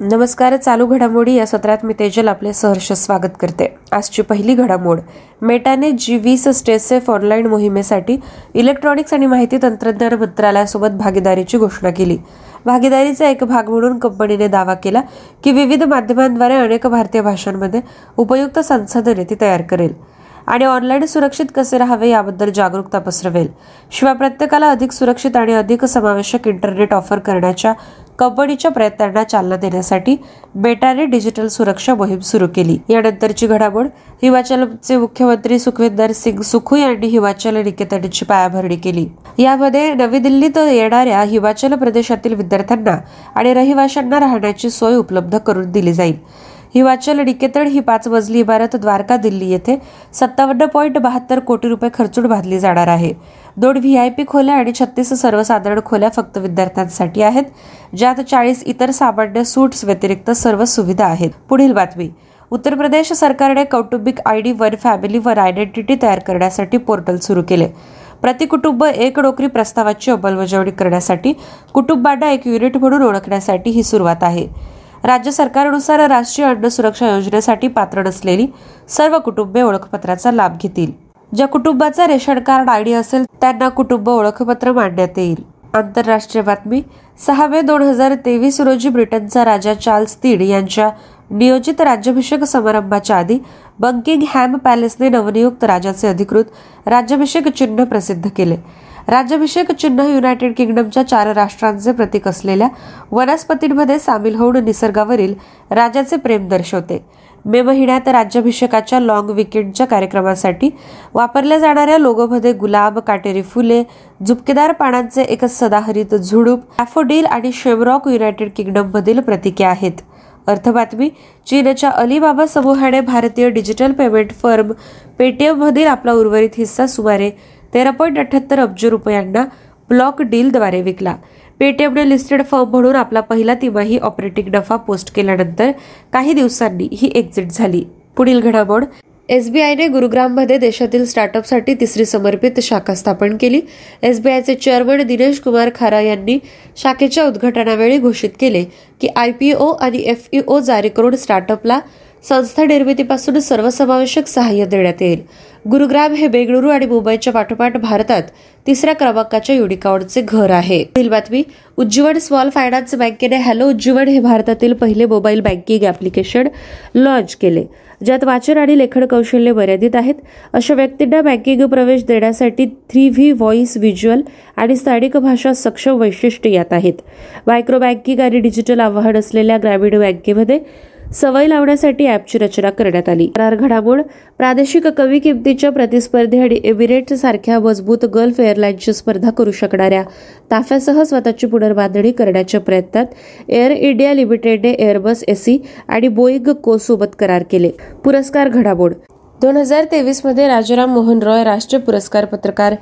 नमस्कार चालू घडामोडी या सत्रात मी तेजल आपले सहर्ष स्वागत करते. आजची पहिली घडामोड मेटाने जी वीस स्टेसेफ ऑनलाईन मोहिमेसाठी इलेक्ट्रॉनिक्स आणि माहिती तंत्रज्ञान मंत्रालयासोबत भागीदारीची घोषणा केली. भागीदारीचा एक भाग म्हणून कंपनीने दावा केला की विविध माध्यमांद्वारे अनेक भारतीय भाषांमध्ये उपयुक्त संसाधने ती तयार करेल. आणि ऑनलाईन सुरक्षित कसे राहावे याबद्दल जागरूकता पसरवेल. शिवाय प्रत्येकाला अधिक सुरक्षित आणि अधिक समावेशक इंटरनेट ऑफर करण्याच्या कंपनीच्या प्रयत्नांना चालना देण्यासाठी बेटाने डिजिटल सुरक्षा मोहीम सुरू केली. यानंतरची घडामोड हिमाचलचे मुख्यमंत्री सुखविंदर सिंग सुखू यांनी हिमाचल निकेतनची पायाभरणी केली. यामध्ये नवी दिल्लीत येणाऱ्या हिमाचल प्रदेशातील विद्यार्थ्यांना आणि रहिवाशांना राहण्याची सोय उपलब्ध करून दिली जाईल. हिमाचल डिकेतड ही पाच मजली इमारत द्वारका दिल्ली येथे सत्तावन्न पॉईंट बहात्तर कोटी रुपये खर्चून बांधली जाणार आहे. दोन व्ही आय पी खोल्या आणि छत्तीस सर्वसाधारण खोल्या फक्त विद्यार्थ्यांसाठी आहेत ज्यात चाळीस इतर सामान्य सूट्स व्यतिरिक्त सर्व सुविधा आहेत. पुढील बातमी. उत्तर प्रदेश सरकारने कौटुंबिक I D one family one identity तयार करण्यासाठी पोर्टल सुरू केले. प्रतिकुटुंब एक नोकरी प्रस्तावाची अंमलबजावणी करण्यासाठी कुटुंबांना एक युनिट म्हणून ओळखण्यासाठी ही सुरुवात आहे. राज्य सरकारनुसार राष्ट्रीय अन्न सुरक्षा योजनेसाठी पात्र नसलेली सर्व कुटुंबे ओळखपत्राचा लाभ घेतील. ज्या कुटुंबाचा रेशन कार्ड आयडी असेल त्यांना कुटुंब ओळखपत्र मांडण्यात येईल. आंतरराष्ट्रीय बातमी. सहा मे दोन हजार तेवीस रोजी ब्रिटनचा राजा चार्ल्स तीड यांच्या नियोजित राज्याभिषेक समारंभाच्या आधी बंकिंग हॅम पॅलेसने नवनियुक्त राजाचे अधिकृत राज्याभिषेक चिन्ह प्रसिद्ध केले. राज्याभिषेक चिन्ह युनायटेड किंगडमच्या चार राष्ट्रांचे प्रतीक असलेल्या वनस्पतींमध्ये सामील होऊन निसर्गावरील राजाचे प्रेम दर्शवते. मे महिन्यात राज्याभिषेकाच्या लॉंग विकेंडच्या कार्यक्रमासाठी वापरल्या जाणाऱ्या लोगोमध्ये गुलाब काटेरी फुले झुपकेदार पानांचे एक सदाहरित झुडूप ॲफोडील आणि शेमरॉक युनायटेड किंगडममधील प्रतीके आहेत. अर्थबातमी चीनच्या अलिबाबा समूहाने भारतीय डिजिटल पेमेंट फर्म पेटीएममधील आपला उर्वरित हिस्सा सुमारे तेरा पॉईंट अठ्याहत्तर अब्ज रुपयांना ब्लॉक डीलद्वारे विकला. पेटीएमने लिस्टेड फर्म म्हणून आपला पहिला तिमाही ऑपरेटिंग नफा पोस्ट केल्यानंतर काही दिवसांनी ही एक्झिट झाली. पुढील घडामोड एसबीआयने गुरुग्राममध्ये देशातील स्टार्टअपसाठी तिसरी समर्पित शाखा स्थापन केली. एसबीआयचे चेअरमन दिनेश कुमार खारा यांनी शाखेच्या उद्घाटनावेळी घोषित केले की आयपीओ आणि एफईओ जारी करून स्टार्टअपला संस्था निर्मितीपासून सर्वसमावेशक सहाय्य देण्यात येईल. गुरुग्राम हे बेंगळुरू आणि मुंबईच्या पाठोपाठ भारतात तिसऱ्या क्रमांकाच्या युनिकॉर्नचे घर आहे. पुढील बातमी उज्जीवन स्मॉल फायनान्स बँकेने हॅलो उज्जीवन हे भारतातील पहिले मोबाईल बँकिंग ऍप्लिकेशन लॉन्च केले ज्यात वाचन आणि लेखन कौशल्य मर्यादित आहेत. अशा व्यक्तींना बँकिंग प्रवेश देण्यासाठी थ्री व्ही व्हॉइस व्हिज्युअल आणि स्थानिक भाषा सक्षम वैशिष्ट्य यात आहेत. मायक्रो बँकिंग आणि डिजिटल आव्हान असलेल्या ग्रामीण बँकेमध्ये सवय लावण्यासाठी ॲपची रचना करण्यात आली. करार घडामोड प्रादेशिक कवी किमतीच्या प्रतिस्पर्धी आणि एमिरेट सारख्या मजबूत गल्फ एअरलाईनची स्पर्धा करू शकणाऱ्या ताफ्यासह स्वतःची पुनर्बांधणी करण्याच्या प्रयत्नात एअर इंडिया लिमिटेडने एअरबस एसी आणि बोईंग को सोबत करार केले. पुरस्कार घडामोड. दोन हजार तेवीसमध्ये राजाराम मोहन रॉय राष्ट्रीय पुरस्कार पत्रकार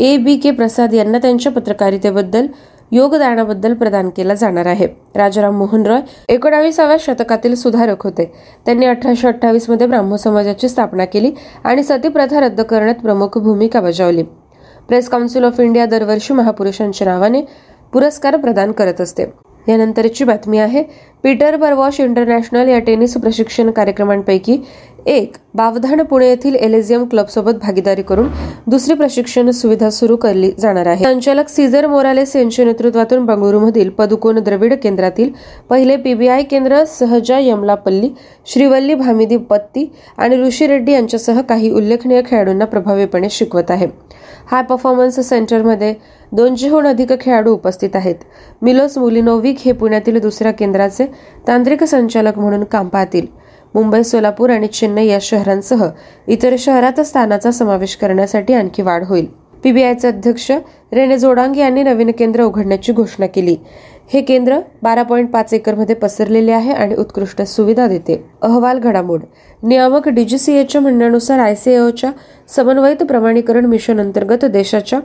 ए बी के प्रसाद यांना त्यांच्या पत्रकारितेबद्दल योगदानाबद्दल प्रदान केला जाणार आहे. राजाराम मोहन रॉय एकोणावीसाव्या शतकातील सुधारक होते. त्यांनी अठराशे अठ्ठावीसमध्ये ब्राह्मो समाजाची स्थापना केली आणि सती प्रथा रद्द करण्यात प्रमुख भूमिका बजावली. प्रेस काउन्सिल ऑफ इंडिया दरवर्षी महापुरुषांच्या नावाने पुरस्कार प्रदान करत असते. यानंतरची बातमी आहे पीटर बरवॉश इंटरनॅशनल या टेनिस प्रशिक्षण कार्यक्रमांपैकी एक बावधान पुणे येथील एलेझियम क्लब सोबत भागीदारी करून दुसरी प्रशिक्षण सुविधा सुरू करली जाणार आहे. संचालक सीझर मोरालेस यांच्या नेतृत्वातून बंगळुरूमधील पदुकोन द्रविड केंद्रातील पहिले पीबीआय केंद्र सहजा यमलापल्ली श्रीवल्ली भामिदी पत्ती आणि ऋषी रेड्डी यांच्यासह काही उल्लेखनीय खेळाडूंना प्रभावीपणे शिकवत आहे. हाय परफॉर्मन्स सेंटरमध्ये दोनशेहून अधिक खेळाडू उपस्थित आहेत. मिलोस मुलिनोविक हे पुण्यातील दुसऱ्या केंद्राचे तांत्रिक संचालक म्हणून काम पाहतील. मुंबई सोलापूर आणि चेन्नई या शहरांसह इतर शहरात स्थानाचा समावेश करण्यासाठी आणखी वाढ होईल. पीबीआयचे अध्यक्ष रेने जोडांग यांनी नवीन केंद्र उघडण्याची घोषणा केली. हे केंद्र बारा पॉईंट पाच एकरमध्ये पसरलेले आहे आणि उत्कृष्ट सुविधा देते. अहवाल घडामोड. नियामक डीजीसीएच्या म्हणण्यानुसार आयसीएओच्या समन्वयित प्रमाणीकरण मिशन अंतर्गत देशाच्या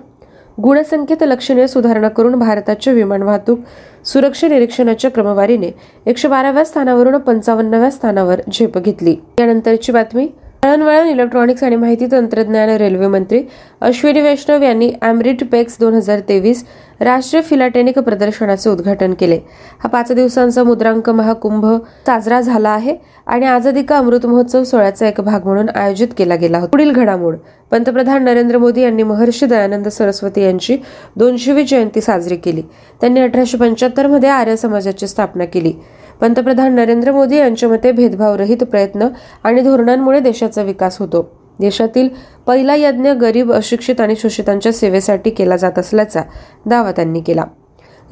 गुणसंख्येत लक्षणीय सुधारणा करून भारताच्या विमान वाहतूक सुरक्षा निरीक्षणाच्या क्रमवारीने एकशे बाराव्या स्थानावरून पंचावन्नव्या स्थानावर झेप घेतली. यानंतरची बातमी दळणवळण इलेक्ट्रॉनिक्स आणि माहिती तंत्रज्ञान रेल्वे मंत्री अश्विनी वैष्णव यांनी अॅम्रिट पेक्स दोन हजार तेवीस राष्ट्रीय फिलाटेनिक प्रदर्शनाचे उद्घाटन केले. हा पाच दिवसांचा मुद्रांक महाकुंभ साजरा झाला आहे आणि आझादी का अमृत महोत्सव सोहळ्याचा एक भाग म्हणून आयोजित केला गेला होता. पुढील घडामोड पंतप्रधान नरेंद्र मोदी यांनी महर्षी दयानंद सरस्वती यांची दोनशेवी जयंती साजरी केली. त्यांनी अठराशे पंच्याहत्तरमध्ये आर्य समाजाची स्थापना केली. पंतप्रधान नरेंद्र मोदी यांच्या मते भेदभावरहित प्रयत्न आणि धोरणांमुळे देशाचा विकास होतो. देशातील पहिला यज्ञ गरीब अशिक्षित आणि शोषितांच्या सेवेसाठी केला जात असल्याचा दावा त्यांनी केला.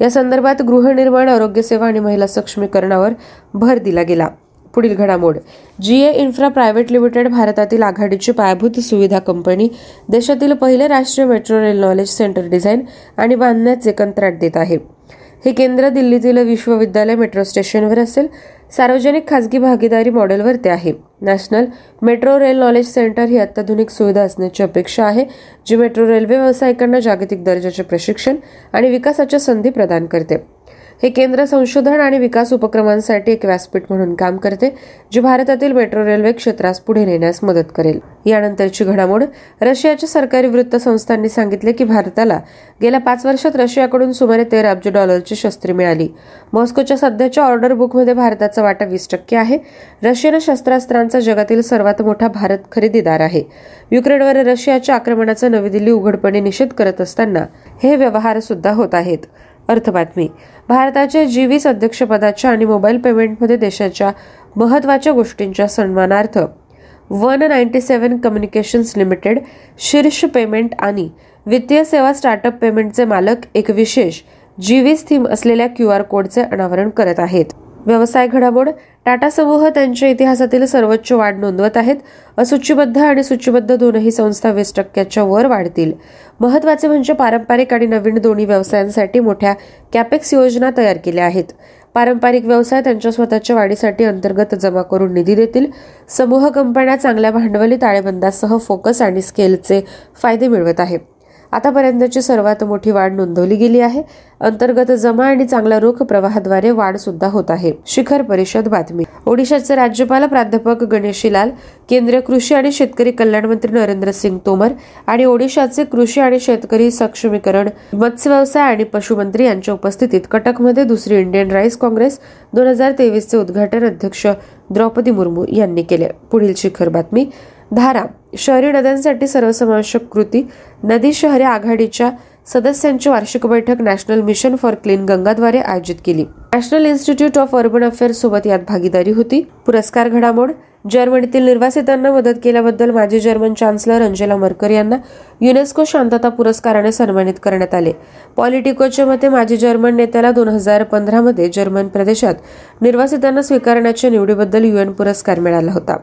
या संदर्भात गृहनिर्माण आरोग्यसेवा आणि महिला सक्षमीकरणावर भर दिला गेला. पुढील घडामोड. जीए इन्फ्रा प्रायव्हेट लिमिटेड भारतातील आघाडीची पायाभूत सुविधा कंपनी देशातील पहिले राष्ट्रीय metro rail knowledge centre design आणि बांधण्याचे कंत्राट देत आहे. हे केंद्र दिल्लीतील विश्वविद्यालय मेट्रो स्टेशनवर असेल. सार्वजनिक खासगी भागीदारी मॉडेलवर ते आहे. National metro rail knowledge centre ही अत्याधुनिक सुविधा असण्याची अपेक्षा आहे जी मेट्रो रेल्वे व्यावसायिकांना जागतिक दर्जाचे प्रशिक्षण आणि विकासाच्या संधी प्रदान करते. हे केंद्र संशोधन आणि विकास उपक्रमांसाठी एक व्यासपीठ म्हणून काम करते जे भारतातील मेट्रो रेल्वे क्षेत्रास पुढे नेण्यास मदत करेल. यानंतरची घडामोड रशियाच्या सरकारी वृत्त संस्थांनी सांगितले की भारताला गेल्या पाच वर्षात रशियाकडून सुमारे तेरा अब्ज डॉलरची शस्त्रे मिळाली. मॉस्कोच्या सध्याच्या ऑर्डर बुकमध्ये भारताचा वाटा वीस टक्के आहे. रशियन शस्त्रास्त्रांचा जगातील सर्वात मोठा भारत खरेदीदार आहे. युक्रेनवर रशियाच्या आक्रमणाचा नवी दिल्ली उघडपणे निषेध करत असताना हे व्यवहार सुद्धा होत आहेत. अर्थबातमी भारताच्या जी वीस अध्यक्षपदाच्या आणि मोबाईल पेमेंटमध्ये देशाच्या महत्त्वाच्या गोष्टींच्या सन्मानार्थ one ninety seven communications limited शीर्ष पेमेंट आणि वित्तीय सेवा स्टार्टअप पेमेंटचे मालक एक विशेष जीवीस थीम असलेल्या क्यू आर कोडचे अनावरण करत आहेत. व्यवसाय घडामोड टाटा समूह त्यांच्या इतिहासातील सर्वोच्च वाढ नोंदवत आहेत. असूचीबद्ध आणि सूचीबद्ध दोनही संस्था वीस टक्क्याच्या वर वाढतील. महत्त्वाचे म्हणजे पारंपरिक आणि नवीन दोन्ही व्यवसायांसाठी मोठ्या कॅपेक्स योजना तयार केल्या आहेत. पारंपरिक व्यवसाय त्यांच्या स्वतःच्या वाढीसाठी अंतर्गत जमा करून निधी देतील. समूह कंपन्या चांगल्या भांडवली ताळेबंदासह फोकस आणि स्केलचे फायदे मिळवत आहेत. आतापर्यंतची सर्वात मोठी वाढ नोंदवली गेली आहे. अंतर्गत जमा आणि चांगला रोख प्रवाहाद्वारे वाढ सुद्धा होत आहे. शिखर परिषद बातमी. ओडिशाचे राज्यपाल प्राध्यापक गणेशीलाल केंद्रीय कृषी आणि शेतकरी कल्याण मंत्री नरेंद्र सिंग तोमर आणि ओडिशाचे कृषी आणि शेतकरी सक्षमीकरण मत्स्य व्यवसाय आणि पशुमंत्री यांच्या उपस्थितीत कटकमध्ये दुसरी इंडियन राईस काँग्रेस दोन हजार तेवीसचे उद्घाटन अध्यक्ष द्रौपदी मुर्मू यांनी केले. पुढील शिखर बातमी. धारा शहरी नद्यांसाठी सर्वसमावेशक कृती नदी शहरे आघाडीच्या सदस्यांची वार्षिक बैठक नॅशनल मिशन फॉर क्लीन गंगाद्वारे आयोजित केली. National institute of urban affairs सोबत यात भागीदारी होती. पुरस्कार घडामोड जर्मनीतील निर्वासितांना मदत केल्याबद्दल माजी जर्मन चान्सलर अंजेला मर्कर यांना युनेस्को शांतता पुरस्काराने सन्मानित करण्यात आले. पॉलिटिकोच्या मते माजी जर्मन नेत्याला दोन हजार पंधरामध्ये जर्मन प्रदेशात निर्वासितांना स्वीकारण्याच्या निवडीबद्दल युएन पुरस्कार मिळाला होता.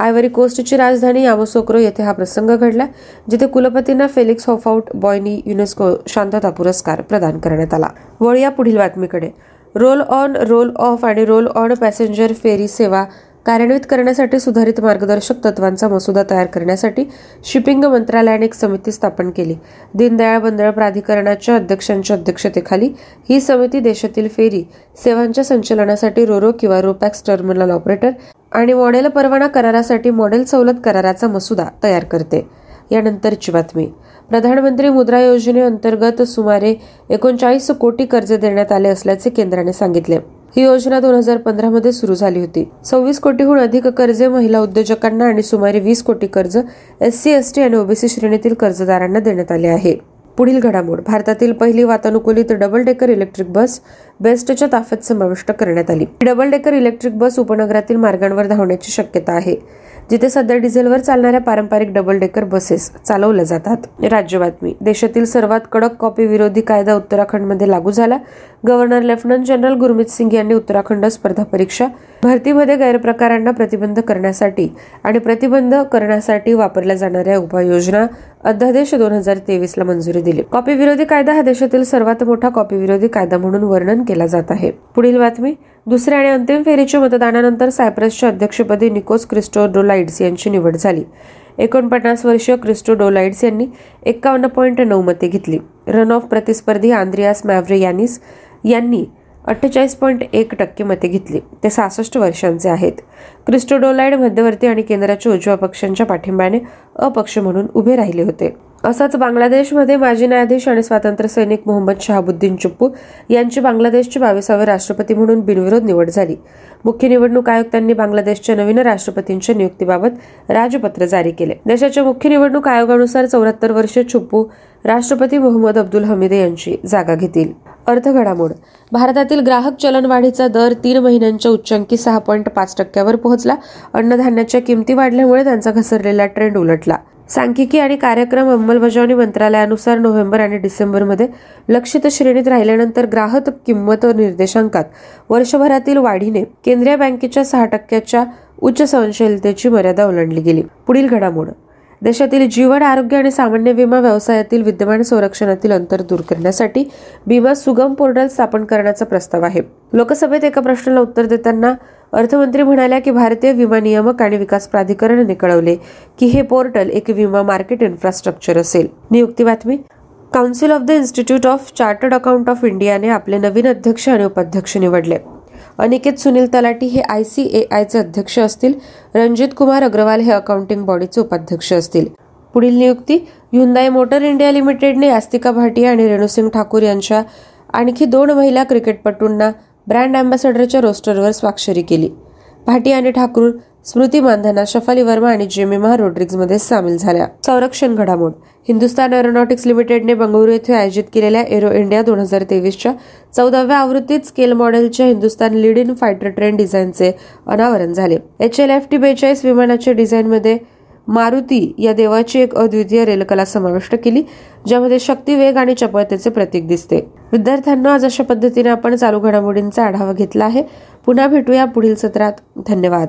आयव्हरी कोस्टची राजधानी यामोसोक्रो येथे हा प्रसंग घडला जिथे कुलपतींना फेलिक्स होफाउट बॉयनी युनेस्को शांतता पुरस्कार प्रदान करण्यात आला. वळूया पुढील बातमीकडे. रोल ऑन रोल ऑफ आणि रोल ऑन पॅसेंजर फेरी सेवा कार्यान्वित करण्यासाठी सुधारित मार्गदर्शक तत्वांचा मसुदा तयार करण्यासाठी शिपिंग मंत्रालयाने एक समिती स्थापन केली. दीनदयाळ बंदळ प्राधिकरणाच्या अध्यक्षांच्या अध्यक्षतेखाली ही समिती देशातील फेरी सेवांच्या संचलनासाठी रोरो किंवा रोपॅक्स टर्मिनल ऑपरेटर आणि मॉडेल परवाना करारासाठी मॉडेल सवलत कराराचा मसुदा तयार करते. यानंतरची बातमी. प्रधानमंत्री मुद्रा योजनेअंतर्गत सुमारे एकोणचाळीस कोटी कर्ज देण्यात आले असल्याचे केंद्राने सांगितले. ही योजना दोन हजार पंधरा मध्ये सुरू झाली होती. सव्वीस कोटीहून अधिक कर्जे महिला उद्योजकांना आणि सुमारे वीस कोटी कर्ज एस सी एस टी आणि ओबीसी श्रेणीतील कर्जदारांना देण्यात आले आहे. पुढील घडामोड. भारतातील पहिली वातानुकूलित डबल डेकर इलेक्ट्रिक बस बेस्टच्या ताफ्यात समाविष्ट करण्यात आली. डबल डेकर इलेक्ट्रिक बस उपनगरातील मार्गांवर धावण्याची शक्यता आहे. जिथे सध्या डिझेलवर चालणाऱ्या पारंपरिक डबल डेकर बसेस चालवल्या जातात. राज्य बातमी. देशातील सर्वात कडक कॉपी विरोधी कायदा उत्तराखंडमध्ये लागू झाला. Governor lieutenant general Gurmeet Singh यांनी उत्तराखंड स्पर्धा परीक्षा भरतीमध्ये गैरप्रकारांना प्रतिबंध करण्यासाठी आणि प्रतिबंध करण्यासाठी वापरल्या जाणाऱ्या उपाययोजना अध्यादेश दोन हजार तेवीस ला मंजुरी दिली. कॉपी विरोधी कायदा हा देशातील सर्वात मोठा कॉपी विरोधी कायदा म्हणून वर्णन केला जात आहे. पुढील बातमी. दुसऱ्या आणि अंतिम फेरीच्या मतदानानंतर सायप्रसच्या अध्यक्षपदी निकोस क्रिस्टो डोलाइड्स यांची निवड झाली. एकोणपन्नास वर्षीय क्रिस्टो डोलाइड्स यांनी एक्कावन्न पॉईंट नऊ मते घेतली. रन ऑफ प्रतिस्पर्धी आंद्रियास मॅव्रे यानिस यांनी अठ्ठेचाळीस पॉईंट एक टक्के मते घेतली. ते सहासष्ट वर्षांचे आहेत. क्रिस्टोडोलाइड मध्यवर्ती आणि केंद्राच्या उजव्या पक्षांच्या पाठिंब्याने अपक्ष म्हणून उभे राहिले होते. असाच बांगलादेशमध्ये माजी न्यायाधीश आणि स्वातंत्र्य सैनिक मोहम्मद शहाबुद्दीन चुप्पू यांची बांगलादेशचे बावीसावे राष्ट्रपती म्हणून बिनविरोध निवड झाली. मुख्य निवडणूक आयुक्तांनी बांगलादेशच्या नवीन राष्ट्रपतींच्या नियुक्तीबाबत राजपत्र जारी केले. देशाच्या मुख्य निवडणूक आयोगानुसार चौऱ्याहत्तर वर्षे चुप्पू राष्ट्रपती मोहम्मद अब्दुल हमीदे यांची जागा घेतील. अर्थ घडामोड. भारतातील ग्राहक चलनवाढीचा दर तीन महिन्यांच्या उच्चांकी सहा पॉईंट पाच टक्क्यावर पोहोचला. अन्नधान्याच्या किमती वाढल्यामुळे त्यांचा घसरलेला ट्रेंड उलटला. सांख्यिकी आणि कार्यक्रम अंमलबजावणी मंत्रालयानुसार नोव्हेंबर आणि डिसेंबरमध्ये लक्षित श्रेणीत राहिल्यानंतर ग्राहक किंमत निर्देशांकात वर्षभरातील वाढीने केंद्रीय बँकेच्या सहा टक्क्याच्या उच्च सहनशीलतेची मर्यादा ओलांडली गेली. पुढील घडामोड. देशातील जीवन आरोग्य आणि सामान्य विमा व्यवसायातील विद्यमान संरक्षणातील अंतर दूर करण्यासाठी विमा सुगम पोर्टल स्थापन करण्याचा प्रस्ताव आहे. लोकसभेत एका प्रश्नाला उत्तर देताना अर्थमंत्री म्हणाल्या की भारतीय विमा नियामक आणि विकास प्राधिकरणाने कळवले की हे पोर्टल एक विमा मार्केट इन्फ्रास्ट्रक्चर असेल. नियुक्ती बातमी. Council of the institute of chartered account of इंडियाने आपले नवीन अध्यक्ष आणि उपाध्यक्ष निवडले. अनिकेत सुनील तलाटी हे आय सी ए आयचे अध्यक्ष असतील. रणजित कुमार अग्रवाल हे अकाउंटिंग बॉडीचे उपाध्यक्ष असतील. पुढील नियुक्ती. हुंदाई मोटर इंडिया लिमिटेडने आस्तिका भाटिया आणि रेणुसिंग ठाकूर यांच्या आणखी दोन महिला क्रिकेटपटूंना ब्रँड अँबॅसेडरच्या रोस्टरवर स्वाक्षरी केली. भाटी आणि ठाकूर स्मृती मानधना शफाली वर्मा आणि जेमिमा मध्ये सामील झाल्या. संरक्षण घडामोड. हिंदुस्थान एरोनॉटिक्स लिमिटेडने बंगळुरू येथे आयोजित केलेल्या एरो इंडिया दोन हजार तेवीसच्या चौदाव्या आवृत्तीत स्केल मॉडेलच्या Hindustan lead in fighter train डिझाईनचे अनावरण झाले. एच एल एफ टी बेचाळीस विमानाच्या डिझाईनमध्ये मारुती या देवाची एक अद्वितीय रेलकला समाविष्ट केली ज्यामध्ये शक्ती वेग आणि चपळतेचे प्रतीक दिसते. विद्यार्थ्यांना आज अशा पद्धतीने आपण चालू घडामोडींचा आढावा घेतला आहे. पुन्हा भेटूया पुढील सत्रात. धन्यवाद.